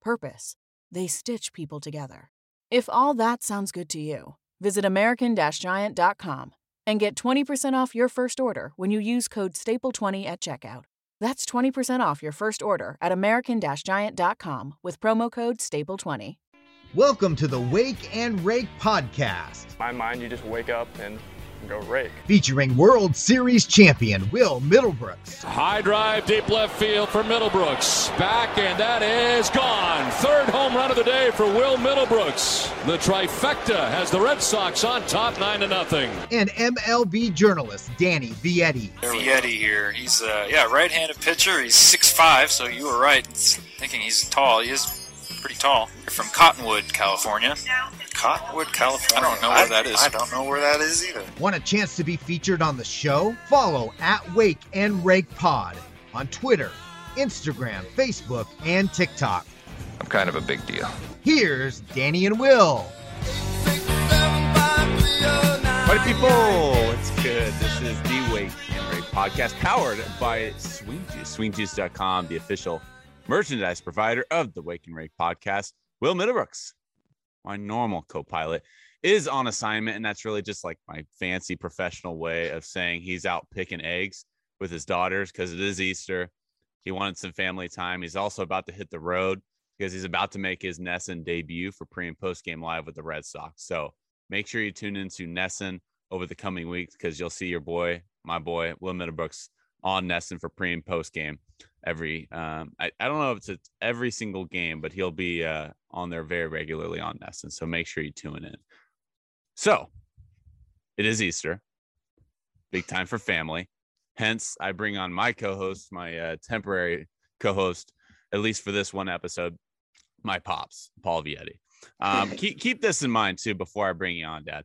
purpose. They stitch people together. If all that sounds good to you, visit American Giant.com and get 20% off your first order when you use code STAPLE20 at checkout. That's 20% off your first order at American Giant.com with promo code STAPLE20. Welcome to the Wake and Rake podcast. my mind, you just wake up and go rake. Featuring World Series champion Will Middlebrooks. High drive, deep left field for Middlebrooks. Back, and that is gone. Third home run of the day for Will Middlebrooks. The trifecta has the Red Sox on top, 9 to nothing. And MLB journalist Danny Vietti. Vietti here. He's uh, yeah, right-handed pitcher. He's 6'5", so you were right. Thinking he's tall. He is pretty tall. From Cottonwood, California. Cottonwood, California. I don't know where that is. I don't know where that is either. Want a chance to be featured on the show? Follow at Wake and Rake Pod on Twitter, Instagram, Facebook, and TikTok. I'm kind of a big deal. Here's Danny and Will. Party people, it's good. This is the Wake and Rake podcast powered by Swing Juice. SwingJuice.com, the official merchandise provider of the Wake and Rake podcast. Will Middlebrooks, my normal co-pilot, is on assignment, and that's really just like my fancy professional way of saying he's out picking eggs with his daughters because it is Easter. He wanted some family time. He's also about to hit the road because he's about to make his NESN debut for pre and post game live with the Red Sox. So make sure you tune into NESN over the coming weeks because you'll see your boy, my boy, Will Middlebrooks on NESN for pre and post game every um I, I don't know if it's every single game, but he'll be uh on there very regularly on Nest. And So make sure you tune in. So it is Easter. Big time for family. Hence, I bring on my co-host, my uh, temporary co-host, at least for this one episode, my pops, Paul Vietti. Um, keep keep this in mind too before I bring you on, Dad.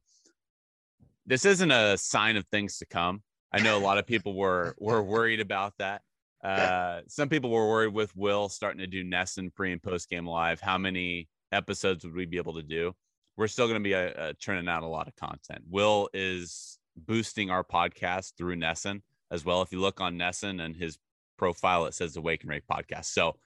This isn't a sign of things to come. I know a lot of people were were worried about that. Uh, some people were worried with Will starting to do NESN pre and post game live. How many episodes would we be able to do? We're still going to be uh, uh, turning out a lot of content. Will is boosting our podcast through NESN as well. If you look on NESN and his profile, it says the and Rake podcast. So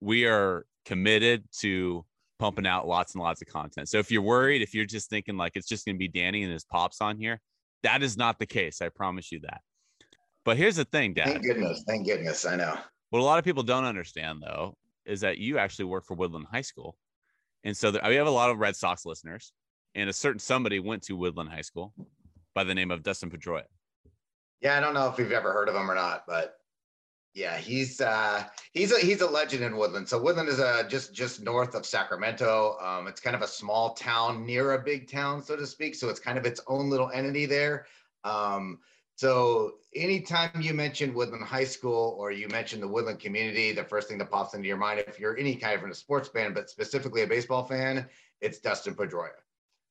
we are committed to pumping out lots and lots of content. So if you're worried, if you're just thinking like it's just going to be Danny and his pops on here, that is not the case. I promise you that. But here's the thing, Dad. Thank goodness. Thank goodness. I know. What a lot of people don't understand, though, is that you actually work for Woodland High School. And so there, we have a lot of Red Sox listeners, and a certain somebody went to Woodland High School by the name of Dustin Pedroia. Yeah, I don't know if you've ever heard of him or not, but yeah, he's uh, he's a he's a legend in Woodland. So Woodland is uh, just just north of Sacramento. Um, it's kind of a small town near a big town, so to speak. So it's kind of its own little entity there. Um, so anytime you mention Woodland High School or you mention the Woodland community, the first thing that pops into your mind, if you're any kind of a sports fan, but specifically a baseball fan, it's Dustin Pedroia.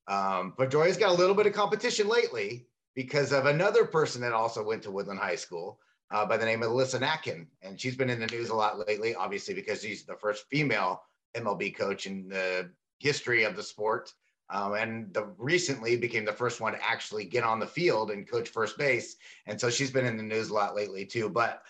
Um, Pedroia's got a little bit of competition lately because of another person that also went to Woodland High School uh, by the name of Alyssa Nakken. And she's been in the news a lot lately, obviously, because she's the first female MLB coach in the history of the sport. Um, and the recently became the first one to actually get on the field and coach first base. And so she's been in the news a lot lately too. But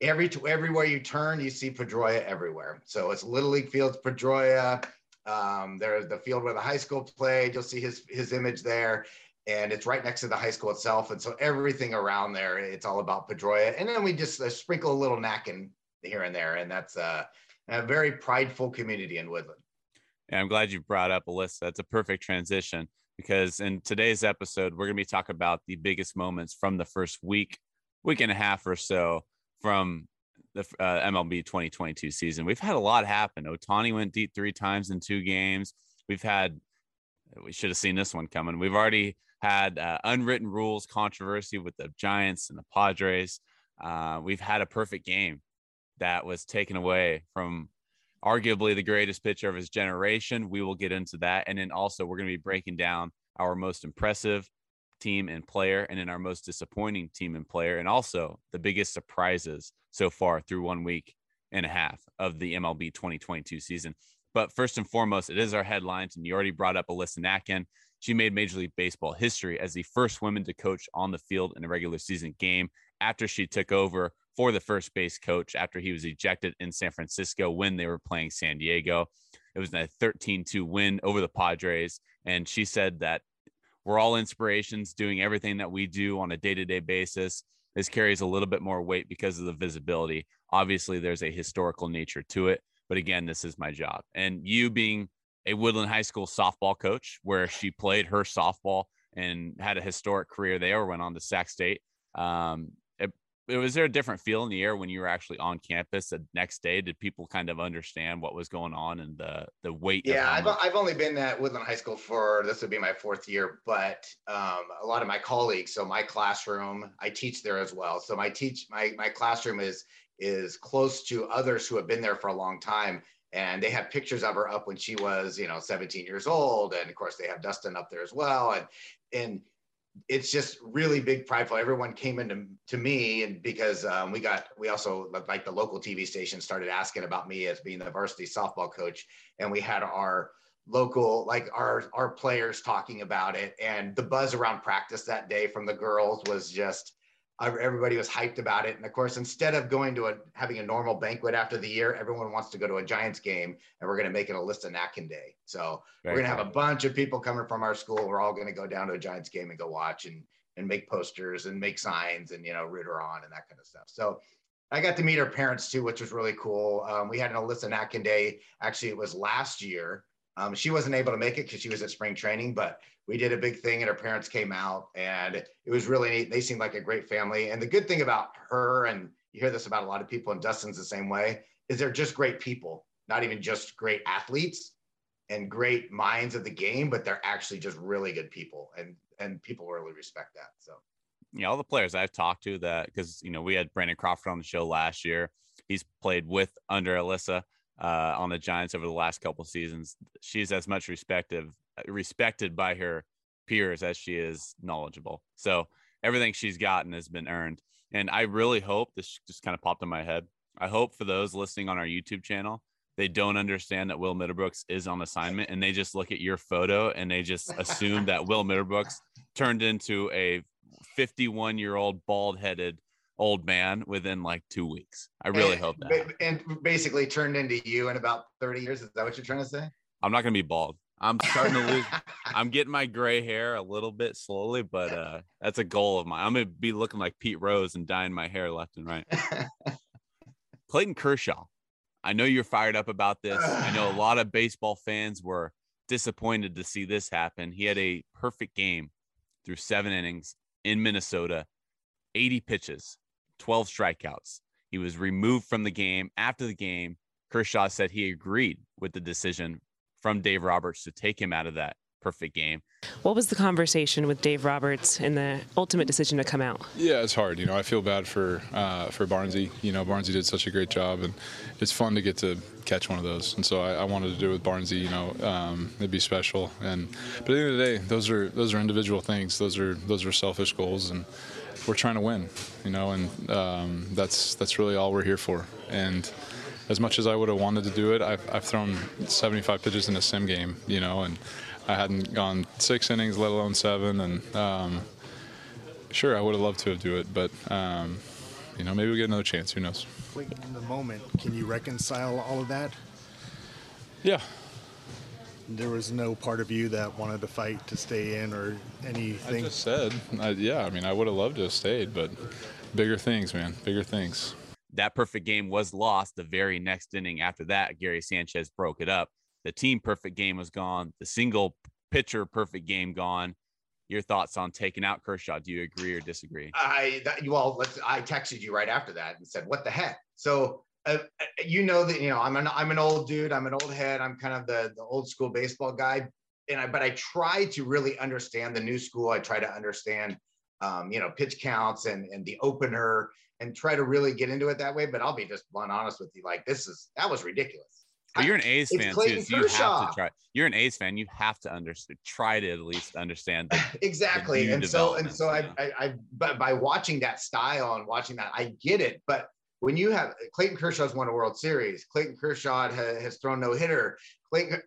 every everywhere you turn, you see Pedroia everywhere. So it's Little League fields, Pedroia. Um, there's the field where the high school played. You'll see his his image there, and it's right next to the high school itself. And so everything around there, it's all about Pedroia. And then we just uh, sprinkle a little Nakken here and there, and that's uh, a very prideful community in Woodland. And I'm glad you brought up Alyssa. That's a perfect transition because in today's episode, we're going to be talking about the biggest moments from the first week, week and a half or so from the uh, MLB 2022 season. We've had a lot happen. Ohtani went deep three times in two games. We've had, we should have seen this one coming. We've already had uh, unwritten rules controversy with the Giants and the Padres. Uh, we've had a perfect game that was taken away from arguably the greatest pitcher of his generation. We will get into that. And then also, we're going to be breaking down our most impressive team and player, and then our most disappointing team and player, and also the biggest surprises so far through one week and a half of the MLB 2022 season. But first and foremost, it is our headlines. And you already brought up Alyssa Nakken. She made Major League Baseball history as the first woman to coach on the field in a regular season game after she took over for the first base coach after he was ejected in San Francisco when they were playing San Diego. It was a 13 2 win over the Padres. And she said that we're all inspirations doing everything that we do on a day to day basis. This carries a little bit more weight because of the visibility. Obviously, there's a historical nature to it. But again, this is my job. And you being a Woodland High School softball coach, where she played her softball and had a historic career there, went on to Sac State. Um, was there a different feel in the air when you were actually on campus the next day? Did people kind of understand what was going on and the the weight? Yeah, I've, I've only been at Woodland High School for this would be my fourth year, but um, a lot of my colleagues. So my classroom, I teach there as well. So my teach my my classroom is is close to others who have been there for a long time, and they have pictures of her up when she was you know 17 years old, and of course they have Dustin up there as well, and and it's just really big prideful. Everyone came into to me, and because um, we got, we also like the local TV station started asking about me as being the varsity softball coach, and we had our local like our our players talking about it, and the buzz around practice that day from the girls was just everybody was hyped about it. And of course, instead of going to a having a normal banquet after the year, everyone wants to go to a Giants game, and we're going to make it Alyssa Nakken Day. So we're going to have a bunch of people coming from our school. We're all going to go down to a Giants game and go watch and and make posters and make signs and you know root her on and that kind of stuff. So. I got to meet her parents too, which was really cool. Um, we had an Alyssa Nakken Day. Actually, it was last year. Um, she wasn't able to make it because she was at spring training, but we did a big thing and her parents came out and it was really neat. They seemed like a great family. And the good thing about her, and you hear this about a lot of people, and Dustin's the same way, is they're just great people, not even just great athletes and great minds of the game, but they're actually just really good people. And and people really respect that. So yeah, all the players I've talked to that because you know we had Brandon Crawford on the show last year. He's played with under Alyssa uh, on the Giants over the last couple seasons. She's as much respected respected by her peers as she is knowledgeable. So everything she's gotten has been earned. And I really hope this just kind of popped in my head. I hope for those listening on our YouTube channel, they don't understand that Will Middlebrooks is on assignment and they just look at your photo and they just assume that Will Middlebrooks turned into a 51 year old bald headed old man within like two weeks. I really and, hope that. And basically turned into you in about 30 years. Is that what you're trying to say? I'm not going to be bald. I'm starting to lose. I'm getting my gray hair a little bit slowly, but uh, that's a goal of mine. I'm gonna be looking like Pete Rose and dyeing my hair left and right. Clayton Kershaw. I know you're fired up about this. I know a lot of baseball fans were disappointed to see this happen. He had a perfect game through seven innings in Minnesota, 80 pitches, 12 strikeouts. He was removed from the game. After the game, Kershaw said he agreed with the decision from Dave Roberts to take him out of that perfect game. What was the conversation with Dave Roberts and the ultimate decision to come out? Yeah, it's hard. You know, I feel bad for uh, for Barnsey. You know, Barnsey did such a great job, and it's fun to get to catch one of those. And so I, I wanted to do it with Barnsey. You know, um, it'd be special. And but at the end of the day, those are those are individual things. Those are those are selfish goals, and we're trying to win. You know, and um, that's that's really all we're here for. And as much as I would have wanted to do it, I've, I've thrown 75 pitches in a sim game, you know, and I hadn't gone six innings, let alone seven. And um, sure, I would have loved to have do it, but um, you know, maybe we'll get another chance. Who knows? In the moment, can you reconcile all of that? Yeah. There was no part of you that wanted to fight to stay in or anything. I just said, I, yeah. I mean, I would have loved to have stayed, but bigger things, man. Bigger things that perfect game was lost the very next inning after that gary sanchez broke it up. The team perfect game was gone. The single pitcher perfect game gone. Your thoughts on taking out kershaw? Do you agree or disagree? I that, well i texted you right after that and said what the heck? So uh, uh, you know that you know i'm an i'm an old dude i'm an old head i'm kind of the the old school baseball guy. And i but i try to really understand the new school. I try to understand um, you know pitch counts and and the opener and try to really get into it that way. But I'll be just blunt honest with you. Like this is that was ridiculous. But you're an A's It's fan too, so you have to try. You're an A's fan. You have to understand. Try to at least understand. The, exactly new and so and so I. I i but by watching that style and watching that i get it but when you have clayton kershaw's won a world series clayton kershaw has, has thrown no hitter clayton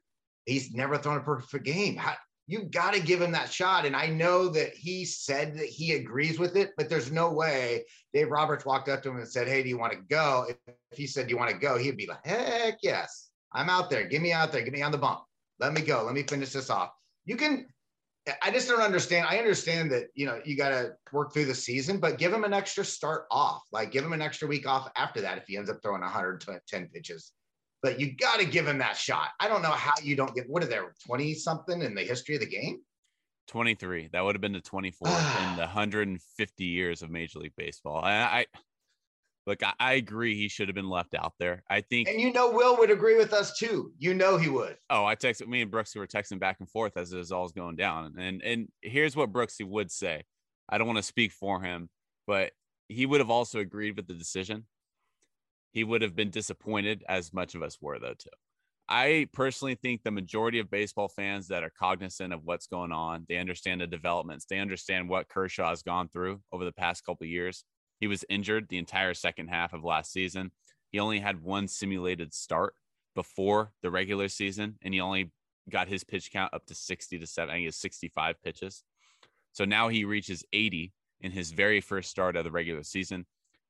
he's never thrown a perfect game How, you got to give him that shot. And i know that he said that he agrees with it but there's no way dave roberts walked up to him and said hey do you want to go? If, he said do you want to go? He'd be like heck yes. I'm out there. Get me out there. Get me on the bump. Let me go. Let me finish this off. You can I just don't understand. I understand that you know you got to work through the season, but give him an extra start off. Like give him an extra week off after that if he ends up throwing 110 pitches. But you got to give him that shot. I don't know how you don't get. What are there 20 something in the history of the game? 23. That would have been the 24th in the 150 years of Major League Baseball. I, I look. I, I agree. He should have been left out there. I think. And you know, Will would agree with us too. You know, he would. Oh, I texted me and Brooksy were texting back and forth as it was all going down. And and here's what Brooksy would say. I don't want to speak for him, but he would have also agreed with the decision. He would have been disappointed as much of us were though too. I personally think the majority of baseball fans that are cognizant of what's going on, they understand the developments, they understand what Kershaw has gone through over the past couple years. He was injured the entire second half of last season. He only had one simulated start before the regular season, and he only got his pitch count up to 60 to 7. I think it's 65 pitches. So now he reaches 80 in his very first start of the regular season.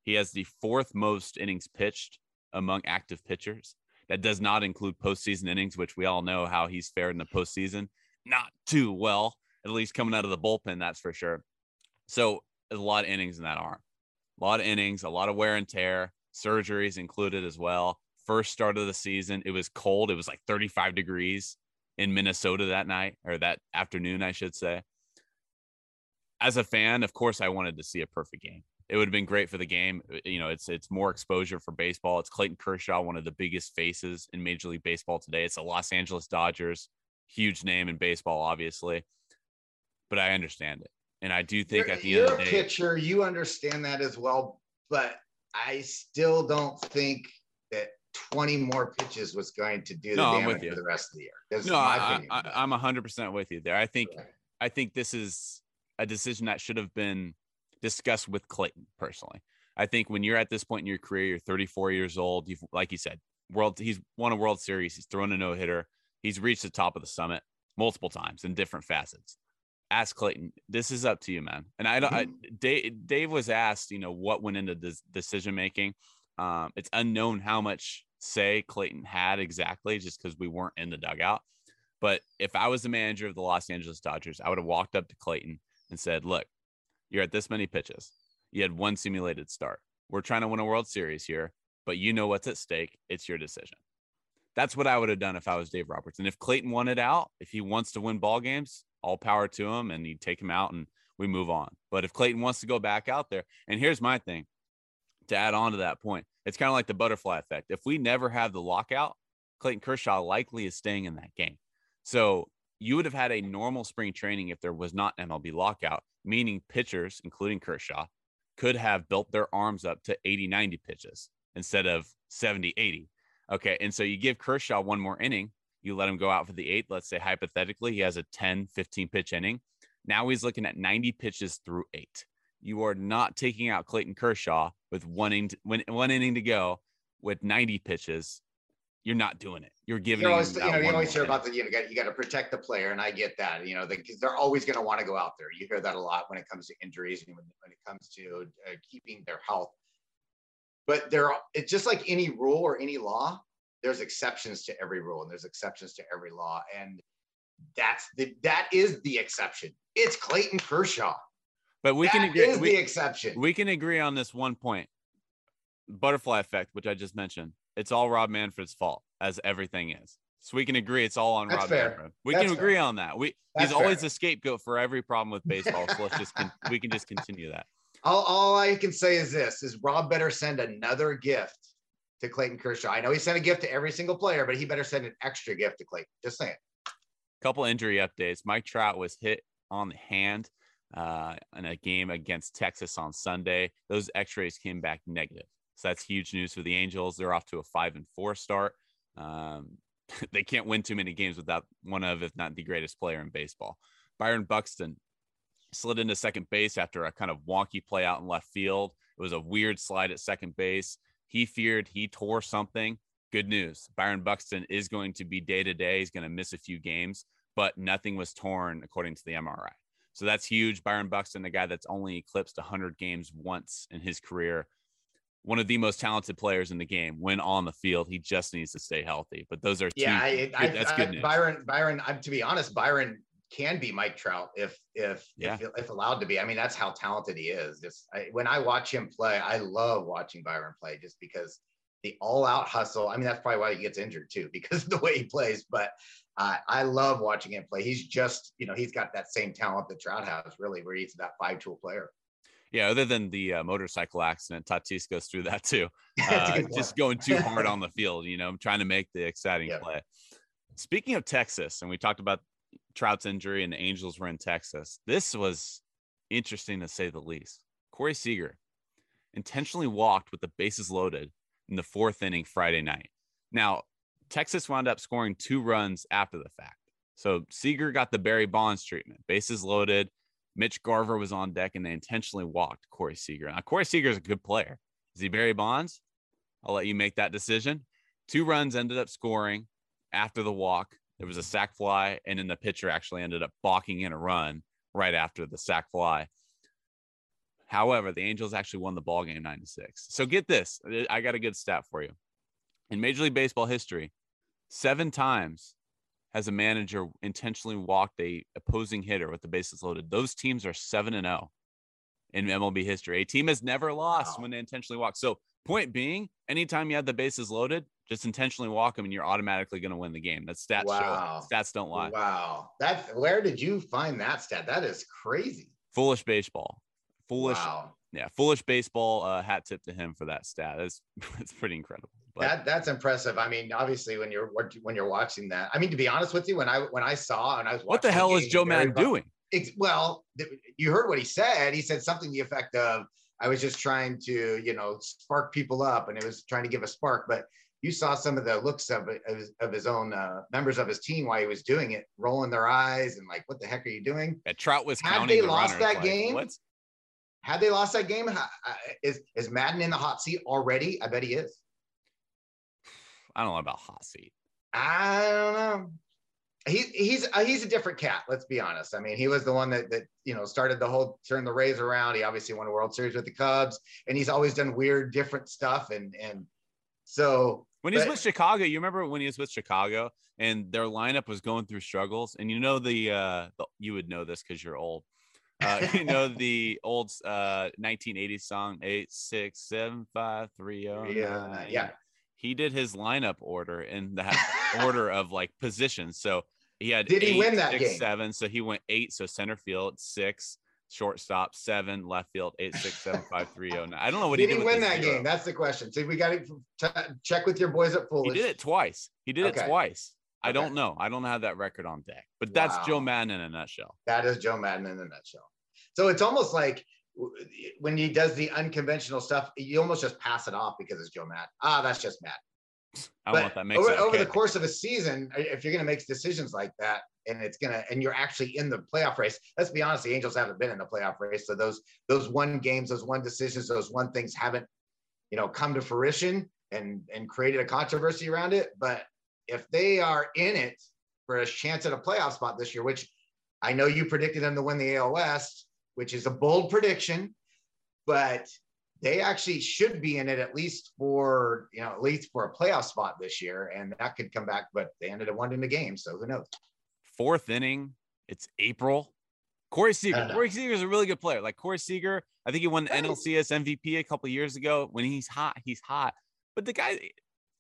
He has the fourth most innings pitched among active pitchers. That does not include postseason innings, which we all know how he's fared in the postseason. Not too well, at least coming out of the bullpen, that's for sure. So there's a lot of innings in that arm, a lot of innings, a lot of wear and tear, surgeries included as well. First start of the season, it was cold. It was like 35 degrees in Minnesota that night or that afternoon, I should say. As a fan, of course, I wanted to see a perfect game. It would have been great for the game. Uh, you know, it's it's more exposure for baseball. It's Clayton Kershaw, one of the biggest faces in Major League Baseball today. It's the Los Angeles Dodgers, huge name in baseball, obviously. But I understand it, and I do think You're, at the you're end of the day, pitcher. You understand that as well, but I still don't think that 20 more pitches was going to do the No, damage for the rest of the year. That's no, my I, I'm hundred percent with you there. I think I think this is a decision that should have been discussed with Clayton personally. I think when you're at this point in your career, you're 34 years old. You've, like you said, world. He's won a World Series. He's thrown a no hitter. He's reached the top of the summit multiple times in different facets. Ask Clayton. This is up to you, man. And I don't. I, Dave, Dave was asked, you know, what went into this decision making. Um, it's unknown how much say Clayton had exactly, just because we weren't in the dugout. But if I was the manager of the Los Angeles Dodgers, I would have walked up to Clayton and said, "Look, you're at this many pitches. You had one simulated start. We're trying to win a World Series here, but you know what's at stake. It's your decision." That's what I would have done if I was Dave Roberts. And if Clayton wanted out, if he wants to win ball games, all power to him, and he'd take him out and we move on. But if Clayton wants to go back out there, and here's my thing to add on to that point, it's kind of like the butterfly effect. If we never have the lockout, Clayton Kershaw likely is staying in that game. So you would have had a normal spring training if there was not MLB lockout, meaning pitchers, including Kershaw, could have built their arms up to 80, 90 pitches instead of 70, 80. Okay. And so you give Kershaw one more inning, you let him go out for the eighth. Let's say hypothetically, he has a 10, 15 pitch inning. Now he's looking at 90 pitches through eight. You are not taking out Clayton Kershaw with one inning, to, one, one inning to go with 90 pitches. You're not doing it. You're giving. you him always, you know, you always hear about the, you know, got- you got to protect the player, and I get that, you know, because they're always going to want to go out there. You hear that a lot when it comes to injuries and when, when it comes to uh, keeping their health. But there, are- it's just like any rule or any law. There's exceptions to every rule, and there's exceptions to every law, and that's the that is the exception. It's Clayton Kershaw. But we can That agree. is we, the exception. we can agree on this one point. Butterfly effect, which I just mentioned. It's all Rob Manfred's fault, as everything is. So we can agree it's all on That's Rob fair. Manfred. We That's can fair. agree on that. We That's he's always fair. a scapegoat for every problem with baseball. So let's just con- we can just continue that. All, all I can say is this: is Rob better send another gift to Clayton Kershaw. I know he sent a gift to every single player, but he better send an extra gift to Clayton. Just saying. Couple injury updates. Mike Trout was hit on the hand uh, in a game against Texas on Sunday. Those X-rays came back negative, so that's huge news for the Angels. They're off to a five and four start. Um, they can't win too many games without one of, if not the greatest player in baseball. Byron Buxton slid into second base after a kind of wonky play out in left field. It was a weird slide at second base. He feared he tore something. Good news. Byron Buxton is going to be day to day. He's going to miss a few games, but nothing was torn according to the MRI. So that's huge. Byron Buxton, the guy that's only eclipsed 100 games once in his career, one of the most talented players in the game. When on the field, he just needs to stay healthy. But those are two, yeah, I, good, that's I, good news. Byron, Byron. I, to be honest, Byron can be Mike Trout if if Yeah. if, if allowed to be. I mean, that's how talented he is. Just I, when I watch him play, I love watching Byron play just because the all-out hustle. I mean, that's probably why he gets injured too, because of the way he plays. But uh, I love watching him play. He's just, you know, he's got that same talent that Trout has, really, where he's that five-tool player. Yeah, other than the uh, motorcycle accident, Tatis goes through that too. Uh, just going too hard on the field, you know, trying to make the exciting play. Speaking of Texas, and we talked about Trout's injury and the Angels were in Texas. This was interesting to say the least. Corey Seager intentionally walked with the bases loaded in the fourth inning Friday night. Now, Texas wound up scoring two runs after the fact. So Seager got the Barry Bonds treatment, bases loaded. Mitch Garver was on deck and they intentionally walked Corey Seager. Now, Corey Seager is a good player. Is he Barry Bonds? I'll let you make that decision. Two runs ended up scoring after the walk. There was a sac fly, and then the pitcher actually ended up balking in a run right after the sac fly. However, the Angels actually won the ball game nine to six. So get this. I got a good stat for you. In Major League Baseball history, seven times has a manager intentionally walked a opposing hitter with the bases loaded. Those teams are seven and zero in MLB history. A team has never lost when they intentionally walk. So point being, anytime you have the bases loaded, just intentionally walk them, and you're automatically going to win the game. That's stats Wow. show. Stats don't lie. Wow, that where did you find that stat? That is crazy. Foolish baseball. Foolish. Wow. Yeah, foolish baseball. Uh, hat tip to him for that stat. That's it's pretty incredible. But that that's impressive. I mean, obviously, when you're when you're watching that, I mean, to be honest with you, when I when I saw and I was what the hell is game, Joe Barry Maddon doing? Ex- well, th- you heard what he said. He said something to the effect of, "I was just trying to, you know, spark people up, and it was trying to give a spark." But you saw some of the looks of of his, of his own uh, members of his team while he was doing it, rolling their eyes and like, "What the heck are you doing?" That Trout was Had they the lost runners, that like, game, what? Had they lost that game, is is Maddon in the hot seat already? I bet he is. I don't know about hot seat. I don't know. He's he's uh, he's a different cat. Let's be honest. I mean, he was the one that that you know started the whole turn the Rays around. He obviously won a World Series with the Cubs, and he's always done weird, different stuff. And and so When he was but- with Chicago, you remember when he was with Chicago and their lineup was going through struggles, and you know the uh, the, you would know this because you're old. Uh, you know the old uh 1980 song eight six seven five three oh Yeah, yeah. He did his lineup order in that order of like positions. So he had Did he win that six, game? seven. So he went eight. So center field six, shortstop seven, left field eight six seven five three oh nine. I don't know what did he he did. with win that zero. game? That's the question. See, we got to t- check with your boys at Foolish. He did it twice. He did Okay. it twice. I don't know. I don't have that record on deck, but that's Joe Maddon in a nutshell. That is Joe Maddon in a nutshell. So it's almost like when he does the unconventional stuff, you almost just pass it off because it's Joe Maddon. Ah, that's just Maddon. I but if that makes over, over the course of a season, if you're going to make decisions like that, and it's gonna, and you're actually in the playoff race. Let's be honest, the Angels haven't been in the playoff race, so those those one games, those one decisions, those one things haven't, you know, come to fruition and and created a controversy around it. But if they are in it for a chance at a playoff spot this year, which I know you predicted them to win the AL West, which is a bold prediction, but they actually should be in it at least for you know at least for a playoff spot this year, and that could come back. But they ended up winning the game, so who knows? Fourth inning. It's April. Corey Seager. Corey Seager is a really good player. Like Corey Seager, I think he won the NLCS MVP a couple years ago. When he's hot, he's hot. But the guy,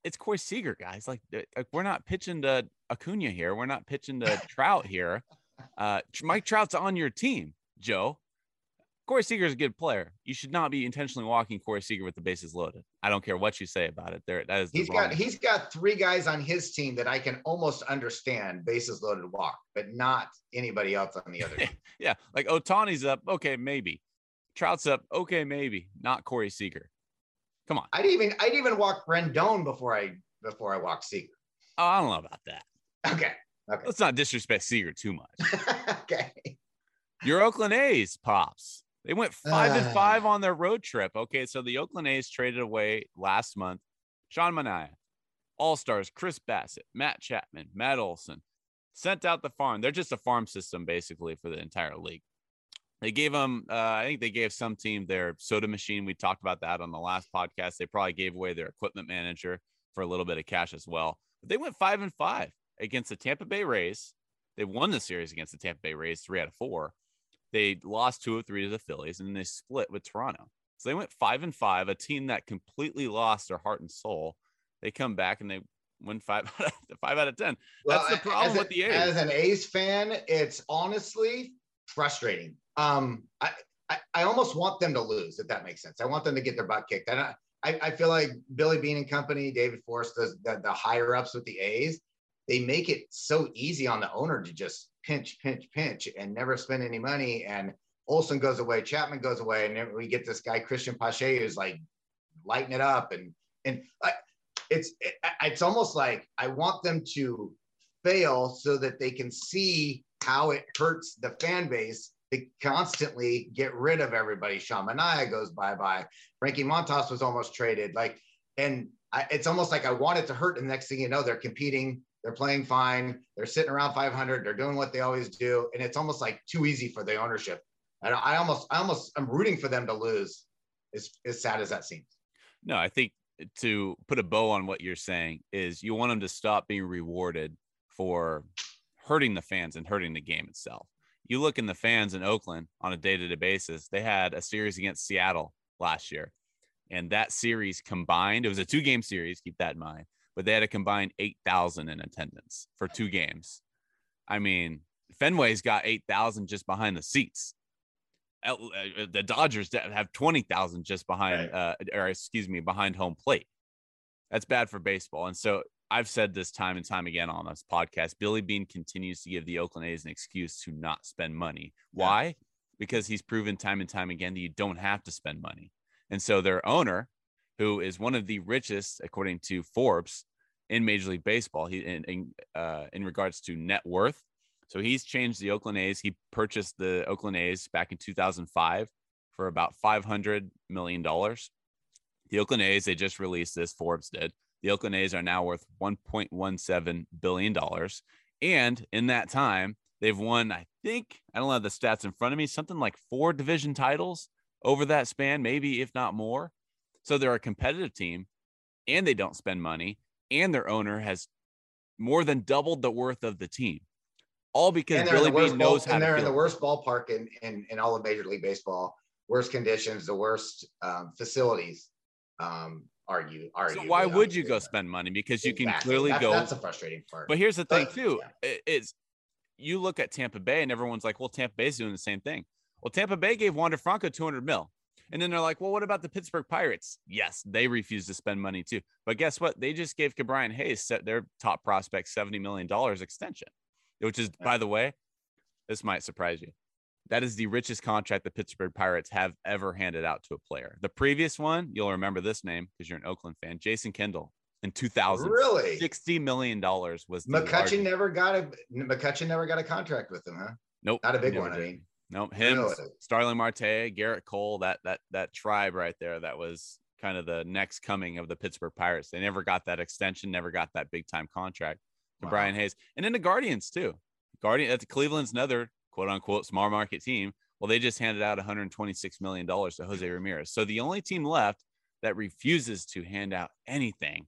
it's Corey Seager, guys. Like, like we're not pitching to Acuna here. We're not pitching to Trout here. Uh, Mike Trout's on your team, Joe. Corey Seager is a good player. You should not be intentionally walking Corey Seager with the bases loaded. I don't care what you say about it. There, that is the He's wrong. got he's got three guys on his team that I can almost understand bases loaded walk, but not anybody else on the other. team. yeah, like Ohtani's up. Okay, maybe. Trout's up. Okay, maybe. Not Corey Seager. Come on. I'd even I'd even walk Rendon before I before I walk Seager. Oh, I don't know about that. Okay. Okay. Let's not disrespect Seager too much. okay. Your Oakland A's pops. They went five and Ah. five on their road trip. Okay, so the Oakland A's traded away last month. Sean Manaea, All Stars, Chris Bassitt, Matt Chapman, Matt Olson, sent out the farm. They're just a farm system basically for the entire league. They gave them, uh, I think they gave some team their soda machine. We talked about that on the last podcast. They probably gave away their equipment manager for a little bit of cash as well. But they went five and five against the Tampa Bay Rays. They won the series against the Tampa Bay Rays, three out of four. They lost two of three to the Phillies, and they split with Toronto. So they went five and five, a team that completely lost their heart and soul. They come back and they win five out of five out of ten. That's the problem a- with the A's. As an A's fan, it's honestly frustrating. Um, I, I, I almost want them to lose, if that makes sense. I want them to get their butt kicked. And I, I, I feel like Billy Beane and company, David Forst, the, the, the higher ups with the A's, they make it so easy on the owner to just pinch, pinch, pinch and never spend any money. And Olson goes away, Chapman goes away, and then we get this guy Cristian Pache who's like lighting it up, and and uh, I, it's it, it's almost like I want them to fail so that they can see how it hurts the fan base to constantly get rid of everybody. Sean Manaea goes bye bye. Frankie Montas was almost traded. Like, and I, it's almost like I want it to hurt. And the next thing you know, they're competing, they're playing fine, they're sitting around 500, they're doing what they always do, and it's almost like too easy for the ownership. And I almost, I almost, I'm rooting for them to lose. As, as sad as that seems. No, I think to put a bow on what you're saying is you want them to stop being rewarded for hurting the fans and hurting the game itself. You look in the fans in Oakland on a day to day basis, they had a series against Seattle last year. And that series combined, it was a two game series, keep that in mind, but they had a combined 8,000 in attendance for two games. I mean, Fenway's got 8,000 just behind the seats. Uh, The Dodgers have 20,000 just behind, uh, or excuse me, behind home plate. That's bad for baseball. And so I've said this time and time again on this podcast. Billy Beane continues to give the Oakland A's an excuse to not spend money. Why? Because he's proven time and time again that you don't have to spend money. And so their owner, who is one of the richest, according to Forbes, in Major League Baseball, he in in, uh, in regards to net worth. So he's changed the Oakland A's. He purchased the Oakland A's back in 2005 for about 500 million dollars. The Oakland A's, they just released this. Forbes did. The Oakland A's are now worth 1.17 billion dollars, and in that time, they've won. I think I don't have the stats in front of me. Something like four division titles over that span, maybe if not more. So they're a competitive team, and they don't spend money, and their owner has more than doubled the worth of the team, all because they're in Billy the worst ball- how and they're in the worst ballpark in, in in all of Major League Baseball. Worst conditions, the worst um, facilities. Um, you argue. So why would you go spend money? Because you can clearly that's, go. That's a frustrating part. But here's the thing, But- too, i- is you look at Tampa Bay and everyone's like, well, Tampa Bay's doing the same thing. Well, Tampa Bay gave Wander Franco 200 mil. And then they're like, well, what about the Pittsburgh Pirates? Yes, they refuse to spend money too. But guess what? They just gave Ke'Bryan Hayes set their top prospect $70 million extension, which is, by the way, this might surprise you. That is the richest contract the Pittsburgh Pirates have ever handed out to a player. The previous one, you'll remember this name because you're an Oakland fan, Jason Kendall in 2000. Really? $60 million was the McCutchen largest- never got a McCutchen never got a contract with them, huh? Nope. Not a big one. I mean, Nope. Him, Really? Starling Marte, Gerrit Cole, that that that tribe right there, that was kind of the next coming of the Pittsburgh Pirates. They never got that extension, never got that big time contract to Wow. Brian Hayes. And then the Guardians too. Guardian that's Cleveland's another quote unquote small market team. Well, they just handed out 126 million dollars to Jose Ramirez. So the only team left that refuses to hand out anything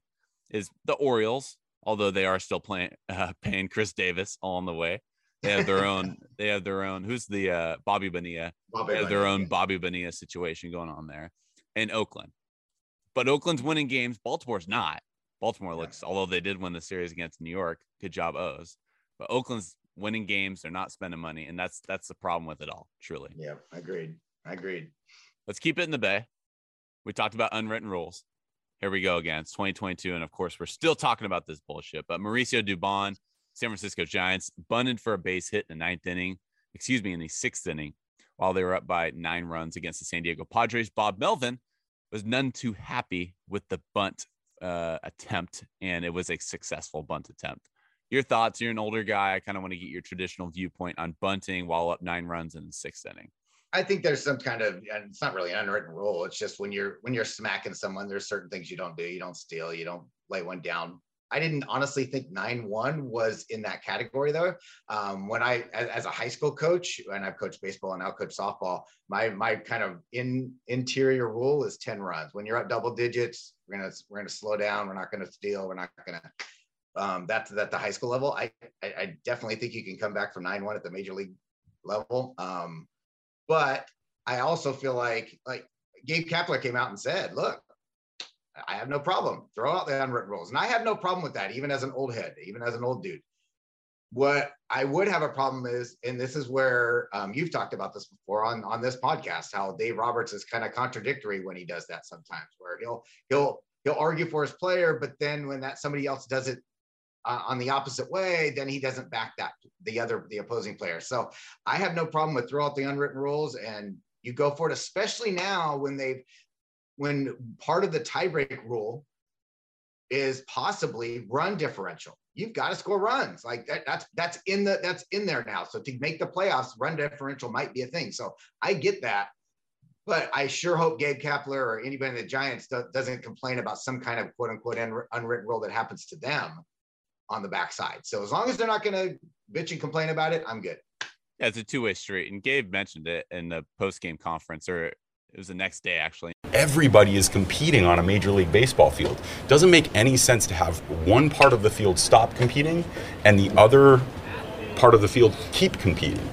is the Orioles, although they are still playing uh, paying Chris Davis all on the way. They have their own. They have their own. Who's the uh, Bobby Bonilla? Bobby They have their own. Bobby Bonilla situation going on there, in Oakland. But Oakland's winning games. Baltimore's not. Baltimore looks, although they did win the series against New York. Good job, O's. But Oakland's winning games. They're not spending money, and that's that's the problem with it all. Truly. Yeah, agreed. Agreed. Let's keep it in the Bay. We talked about unwritten rules. Here we go again. It's 2022. And of course, we're still talking about this bullshit. But Mauricio Dubon, San Francisco Giants, bunted for a base hit in the ninth inning, excuse me, in the sixth inning, while they were up by nine runs against the San Diego Padres. Bob Melvin was none too happy with the bunt uh, attempt, and it was a successful bunt attempt. Your thoughts? You're an older guy. I kind of want to get your traditional viewpoint on bunting while up nine runs in the sixth inning. I think there's some kind of, and it's not really an unwritten rule. It's just when you're when you're smacking someone, there's certain things you don't do. You don't steal. You don't lay one down. I didn't honestly think nine one was in that category though. Um, when I, as, as, a high school coach, and I've coached baseball and now coach softball, my my kind of in interior rule is ten runs. When you're at double digits, we're gonna we're gonna slow down. We're not gonna steal. We're not gonna. Um, that's at the high school level. I, I, I definitely think you can come back from nine one at the major league level. Um, but I also feel like like Gabe Kapler came out and said, look, I have no problem. Throw out the unwritten rules. And I have no problem with that, even as an old head, even as an old dude. What I would have a problem is, and this is where um, you've talked about this before on, on this podcast, how Dave Roberts is kind of contradictory when he does that sometimes, where he'll he'll he'll argue for his player, but then when that somebody else does it uh, on the opposite way, then he doesn't back that the other the opposing player. So I have no problem with throw out the unwritten rules and you go for it, especially now when they've when part of the tiebreak rule is possibly run differential. You've got to score runs like that. That's that's in the that's in there now. So to make the playoffs, run differential might be a thing. So I get that, but I sure hope Gabe Kapler or anybody in the Giants do, doesn't complain about some kind of quote unquote unwritten rule that happens to them on the backside. So as long as they're not going to bitch and complain about it, I'm good. Yeah, it's a two way street. And Gabe mentioned it in the post game conference, or it was the next day actually. Everybody is competing on a Major League Baseball field. Doesn't make any sense to have one part of the field stop competing and the other part of the field keep competing.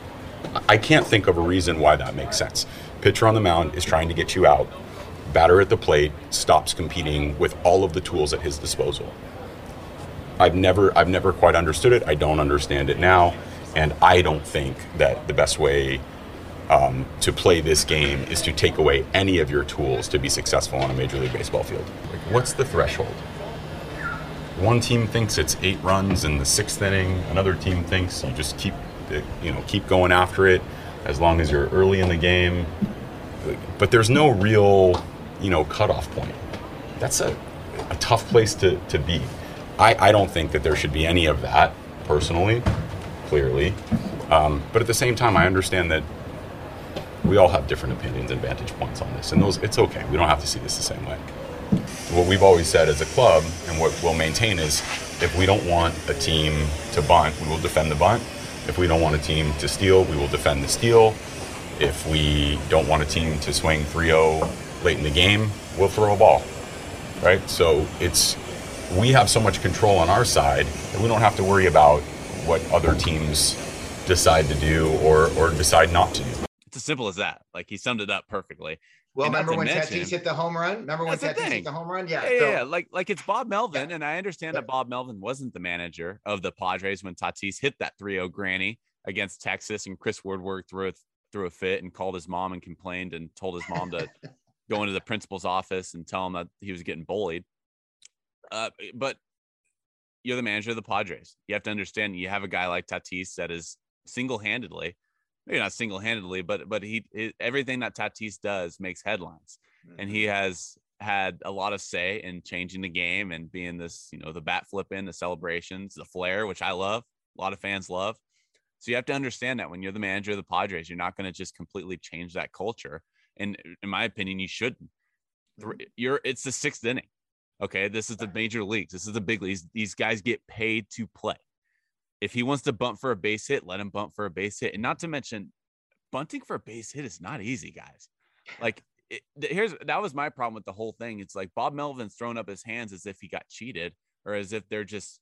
I can't think of a reason why that makes sense. Pitcher on the mound is trying to get you out. Batter at the plate stops competing with all of the tools at his disposal. I've never I've never quite understood it. I don't understand it now, and I don't think that the best way um, to play this game is to take away any of your tools to be successful on a major league baseball field. Like, what's the threshold? One team thinks it's eight runs in the sixth inning. Another team thinks you just keep you know keep going after it as long as you're early in the game. But there's no real you know cutoff point. That's a, a tough place to, to be. I, I don't think that there should be any of that personally, clearly. Um, but at the same time, I understand that we all have different opinions and vantage points on this, and those it's okay. We don't have to see this the same way. What we've always said as a club, and what we'll maintain is, if we don't want a team to bunt, we will defend the bunt. If we don't want a team to steal, we will defend the steal. If we don't want a team to swing 3-0 late in the game, we'll throw a ball. Right? So it's we have so much control on our side that we don't have to worry about what other teams decide to do or or decide not to do. It's as simple as that. Like he summed it up perfectly. Well, and remember when mention, Tatis hit the home run? Remember when Tatis hit the home run? Yeah, yeah, so, yeah, Like, like it's Bob Melvin, yeah. and I understand that Bob Melvin wasn't the manager of the Padres when Tatis hit that 3-0 granny against Texas, and Chris Woodward threw a, threw a fit and called his mom and complained and told his mom to go into the principal's office and tell him that he was getting bullied. Uh, but you're the manager of the Padres. You have to understand you have a guy like Tatis that is single-handedly, maybe not single-handedly, but but he, he everything that Tatis does makes headlines, mm-hmm. and he has had a lot of say in changing the game and being this, you know, the bat flip in, the celebrations, the flair, which I love, a lot of fans love. So you have to understand that when you're the manager of the Padres, you're not going to just completely change that culture. And in my opinion, you shouldn't. Mm-hmm. You're it's the sixth inning. Okay, this is the major leagues. This is the big leagues. These guys get paid to play. If he wants to bunt for a base hit, let him bunt for a base hit. And not to mention, bunting for a base hit is not easy, guys. Like it, here's that was my problem with the whole thing. It's like Bob Melvin's throwing up his hands as if he got cheated or as if they're just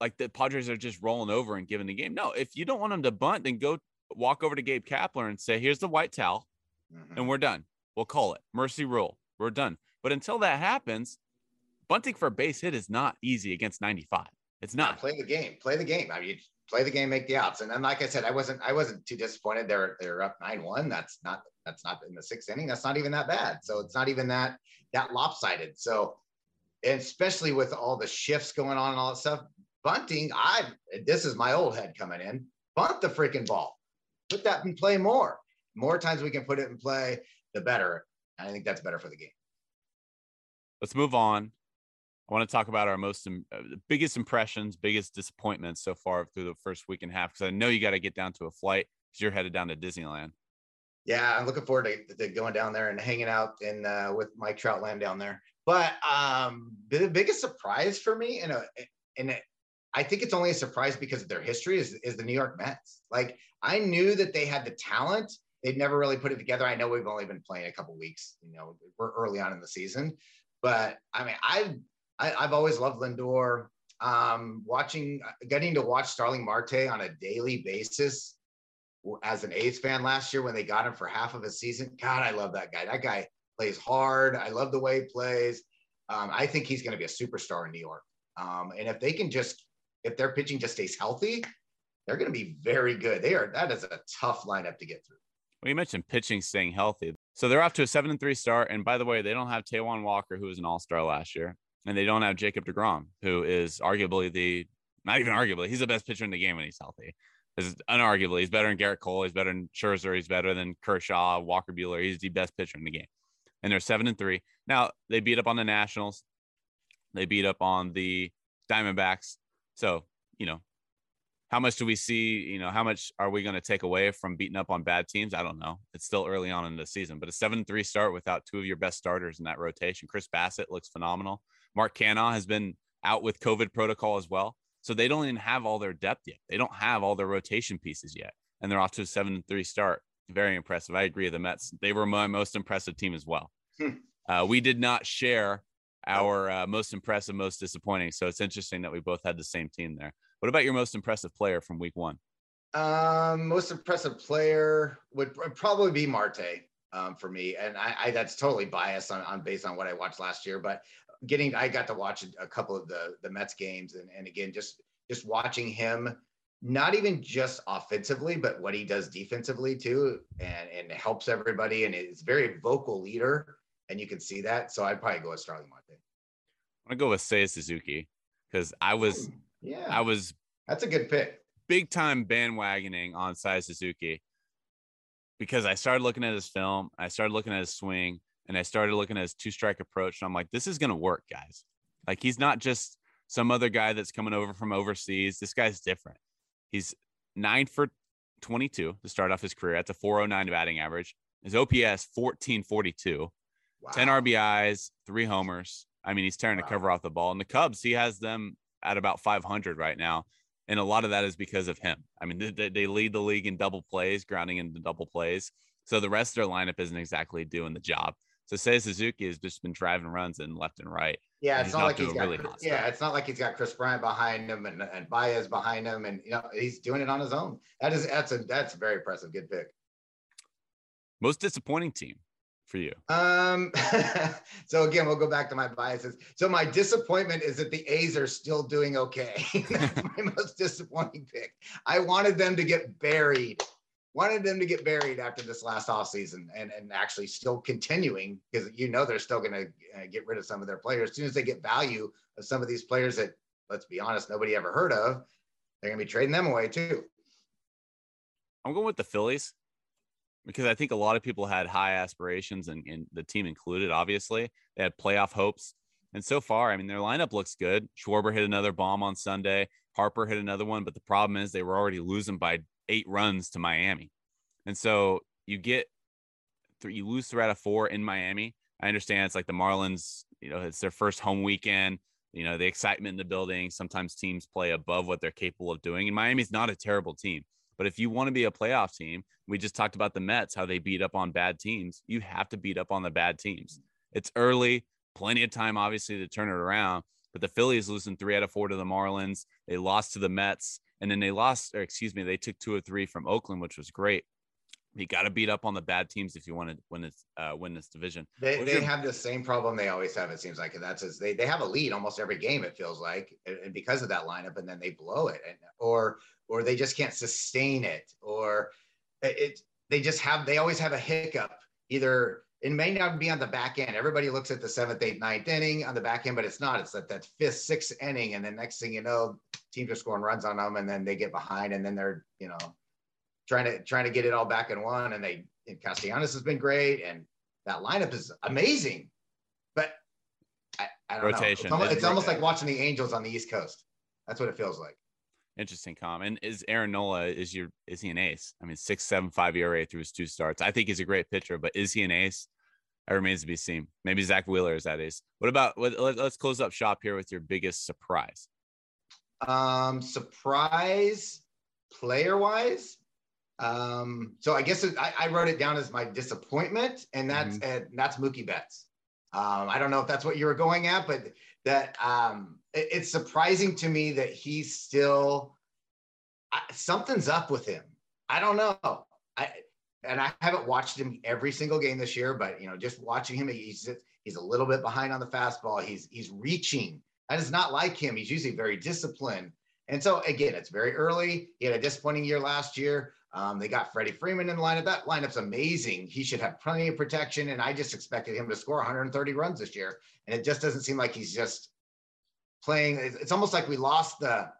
like the Padres are just rolling over and giving the game. No, if you don't want him to bunt, then go walk over to Gabe Kapler and say, "Here's the white towel, mm-hmm. and we're done. We'll call it mercy rule. We're done." But until that happens, bunting for a base hit is not easy against 95. It's not. play the game. Play the game. I mean, play the game, make the outs. And then, like I said, I wasn't I wasn't too disappointed. They're they're up nine one. That's not that's not in the sixth inning. That's not even that bad. So it's not even that that lopsided. So especially with all the shifts going on and all that stuff, bunting. I this is my old head coming in. Bunt the freaking ball. Put that in play more. More times we can put it in play, the better. And I think that's better for the game. let's move on. I want to talk about our most uh, biggest impressions, biggest disappointments so far through the first week and a half. Because I know you got to get down to a flight because you're headed down to Disneyland. Yeah, I'm looking forward to, to going down there and hanging out in uh, with Mike Troutland down there. But um, the biggest surprise for me, and and I think it's only a surprise because of their history, is, is the New York Mets. Like I knew that they had the talent. They'd never really put it together. I know we've only been playing a couple weeks. You know, we're early on in the season, but I mean, I, i have always loved Lindor. Um, watching, getting to watch Starling Marte on a daily basis as an A's fan last year when they got him for half of a season. God, I love that guy. That guy plays hard. I love the way he plays. Um, I think he's going to be a superstar in New York. Um, and if they can just, if their pitching just stays healthy, they're going to be very good. They are. That is a tough lineup to get through. Well, you mentioned pitching staying healthy. So they're off to a seven and three start. And by the way, they don't have Taijuan Walker, who was an all star last year. And they don't have Jacob DeGrom, who is arguably the, not even arguably, he's the best pitcher in the game when he's healthy is unarguably he's better than Gerrit Cole. He's better than Scherzer. He's better than Kershaw, Walker Buehler. He's the best pitcher in the game. And they're seven and three. Now they beat up on the Nationals. They beat up on the Diamondbacks. So, you know, how much do we see? You know, how much are we going to take away from beating up on bad teams? I don't know. It's still early on in the season, but a 7 3 start without two of your best starters in that rotation. Chris Bassitt looks phenomenal. Mark Canha has been out with COVID protocol as well. So they don't even have all their depth yet. They don't have all their rotation pieces yet. And they're off to a 7 and 3 start. Very impressive. I agree. The Mets, they were my most impressive team as well. Hmm. Uh, we did not share our uh, most impressive, most disappointing. So it's interesting that we both had the same team there. What about your most impressive player from week one? Um, most impressive player would probably be Marte um, for me, and I, I, that's totally biased on, on based on what I watched last year. But getting I got to watch a couple of the the Mets games and, and again just just watching him not even just offensively but what he does defensively too and and helps everybody and is very vocal leader and you can see that. So I'd probably go with Starling Marte. I'm gonna go with Seiya Suzuki because I was hmm, yeah. I was that's a good pick. big time bandwagoning on Seiya Suzuki because I started looking at his film I started looking at his swing and I started looking at his two strike approach. And I'm like, this is going to work, guys. Like, he's not just some other guy that's coming over from overseas. This guy's different. He's nine for 22 to start off his career. That's a 409 batting average. His OPS 1442, wow. 10 RBIs, three homers. I mean, he's tearing wow. the cover off the ball. And the Cubs, he has them at about 500 right now. And a lot of that is because of him. I mean, they, they lead the league in double plays, grounding into double plays. So the rest of their lineup isn't exactly doing the job. So Seiya Suzuki has just been driving runs in left and right. Yeah, it's not, not like he's got really yeah, it's not like he's got Kris Bryant behind him and, and Baez behind him, and you know he's doing it on his own. That is that's a that's a very impressive. Good pick. Most disappointing team for you? Um, so again, we'll go back to my biases. So my disappointment is that the A's are still doing okay. That's my most disappointing pick. I wanted them to get buried wanted them to get buried after this last offseason and, and actually still continuing because you know they're still going to uh, get rid of some of their players. As soon as they get value of some of these players that, let's be honest, nobody ever heard of, they're going to be trading them away too. I'm going with the Phillies because I think a lot of people had high aspirations and, and the team included, obviously. They had playoff hopes. And so far, I mean, their lineup looks good. Schwarber hit another bomb on Sunday. Harper hit another one, but the problem is they were already losing by eight runs to Miami. And so you get three, you lose three out of four in Miami. I understand it's like the Marlins, you know, it's their first home weekend. You know, the excitement in the building. Sometimes teams play above what they're capable of doing. And Miami's not a terrible team. But if you want to be a playoff team, we just talked about the Mets, how they beat up on bad teams. You have to beat up on the bad teams. It's early, plenty of time, obviously, to turn it around. But the Phillies losing three out of four to the Marlins. They lost to the Mets. And then they lost, or excuse me, they took two or three from Oakland, which was great. You got to beat up on the bad teams if you want to win this uh, win this division. They, they your... have the same problem they always have. It seems like and that's they they have a lead almost every game. It feels like, and because of that lineup, and then they blow it, and or or they just can't sustain it, or it they just have they always have a hiccup. Either it may not be on the back end. Everybody looks at the seventh, eighth, ninth inning on the back end, but it's not. It's that that fifth, sixth inning, and then next thing you know, teams are scoring runs on them, and then they get behind, and then they're you know trying to trying to get it all back in one. And they and Castellanos has been great, and that lineup is amazing. But I I don't Rotation. know. It's almost, It's almost like watching the Angels on the East Coast. That's what it feels like. Interesting comment. Is Aaron Nola is your is he an ace? I mean, six seven five ERA through his two starts. I think he's a great pitcher, but is he an ace? That remains to be seen. Maybe Zack Wheeler is that ace. What about let, us close up shop here with your biggest surprise. Um, surprise player wise. Um, so I guess it, I, I wrote it down as my disappointment, and that's and that's Mookie Betts. Um, I don't know if that's what you were going at, but that um, it- it's surprising to me that he's still I, something's up with him. I don't know. I and I haven't watched him every single game this year, but you know, just watching him, he's he's a little bit behind on the fastball. He's he's reaching. That is not like him. He's usually very disciplined. And so again, it's very early. He had a disappointing year last year. Um, they got Freddie Freeman in the lineup. That lineup's amazing. He should have plenty of protection. And I just expected him to score 130 runs this year. And it just doesn't seem like he's just playing. It's almost like we lost the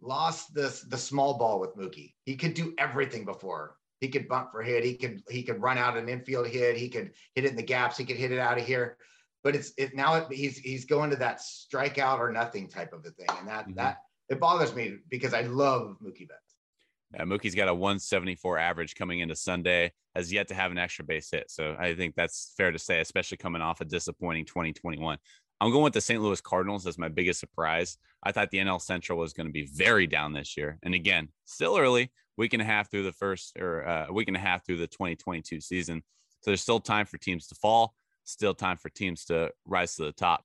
lost this the small ball with Mookie. He could do everything before. He could bunt for hit. He could he could run out an infield hit. He could hit it in the gaps. He could hit it out of here. But it's it now it, he's he's going to that strikeout or nothing type of a thing, and that that it bothers me because I love Mookie Betts. Yeah, Mookie's got a 174 average coming into Sunday, has yet to have an extra base hit. So I think that's fair to say, especially coming off a disappointing 2021. I'm going with the St. Louis Cardinals as my biggest surprise. I thought the NL Central was going to be very down this year. And again, still early, week and a half through the first or uh, week and a half through the 2022 season. So there's still time for teams to fall, still time for teams to rise to the top.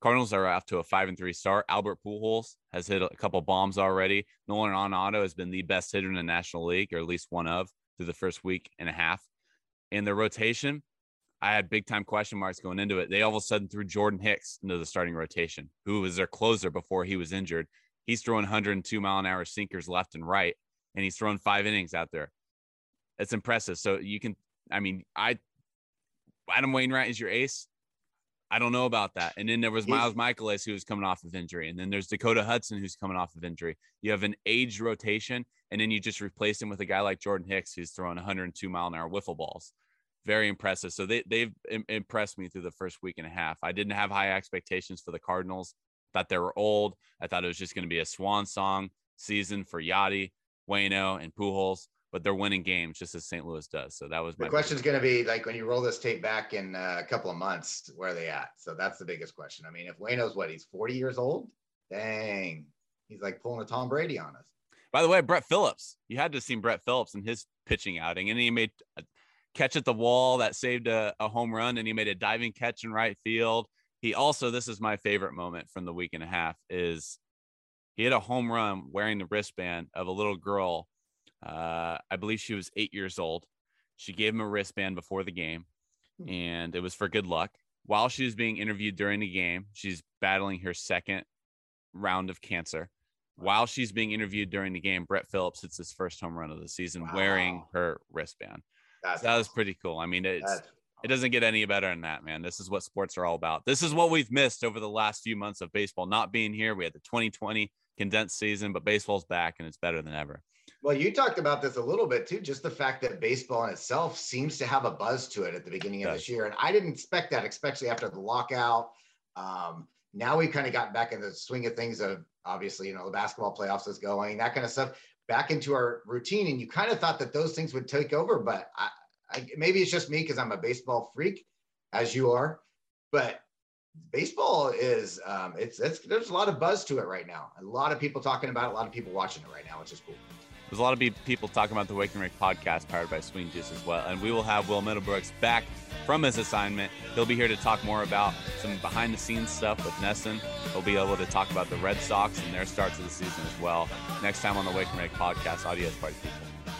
Cardinals are off to a five and three start. Albert Pujols has hit a couple bombs already. Nolan Arenado has been the best hitter in the National League, or at least one of, through the first week and a half. In their rotation, I had big time question marks going into it. They all of a sudden threw Jordan Hicks into the starting rotation, who was their closer before he was injured. He's throwing 102 mile an hour sinkers left and right, and he's thrown five innings out there. It's impressive. So you can, I mean, I Adam Wainwright is your ace. I don't know about that. And then there was Miles Mikolas who was coming off of injury. And then there's Dakota Hudson who's coming off of injury. You have an age rotation, and then you just replace him with a guy like Jordan Hicks who's throwing 102 mile an hour wiffle balls. Very impressive. So they, they've impressed me through the first week and a half. I didn't have high expectations for the Cardinals. Thought they were old. I thought it was just going to be a swan song season for Yadi, Wayno, and Pujols, but they're winning games just as St. Louis does. So that was The my question's going to be like when you roll this tape back in uh, a couple of months, where are they at? So that's the biggest question. I mean, if Wayno's what he's 40 years old, dang, he's like pulling a Tom Brady on us. By the way, Brett Phillips, you had to seen Brett Phillips in his pitching outing, and he made a catch at the wall that saved a, a home run, and he made a diving catch in right field. He also, this is my favorite moment from the week and a half, is he hit a home run wearing the wristband of a little girl. Uh, I believe she was eight years old. She gave him a wristband before the game, and it was for good luck. While she was being interviewed during the game, she's battling her second round of cancer. While she's being interviewed during the game, Brett Phillips hits his first home run of the season wearing her wristband. That's So that was pretty cool. I mean, it's it doesn't get any better than that, man. This is what sports are all about. This is what we've missed over the last few months of baseball not being here. We had the 2020 condensed season, but baseball's back and it's better than ever. Well, you talked about this a little bit too, just the fact that baseball in itself seems to have a buzz to it at the beginning of this year. And I didn't expect that, especially after the lockout. Um, now we've kind of gotten back in the swing of things of obviously, you know, the basketball playoffs is going, that kind of stuff back into our routine. And you kind of thought that those things would take over, but I, I maybe it's just me because I'm a baseball freak, as you are. But baseball is um, it's it's there's a lot of buzz to it right now. A lot of people talking about it, a lot of people watching it right now, which is cool. There's a lot of people talking about the Wake and podcast powered by Swing Juice as well. And we will have Will Middlebrooks back from his assignment. He'll be here to talk more about some behind the scenes stuff with NESN. He'll be able to talk about the Red Sox and their start to the season as well. Next time on the Wake and Rake podcast, audio is party people.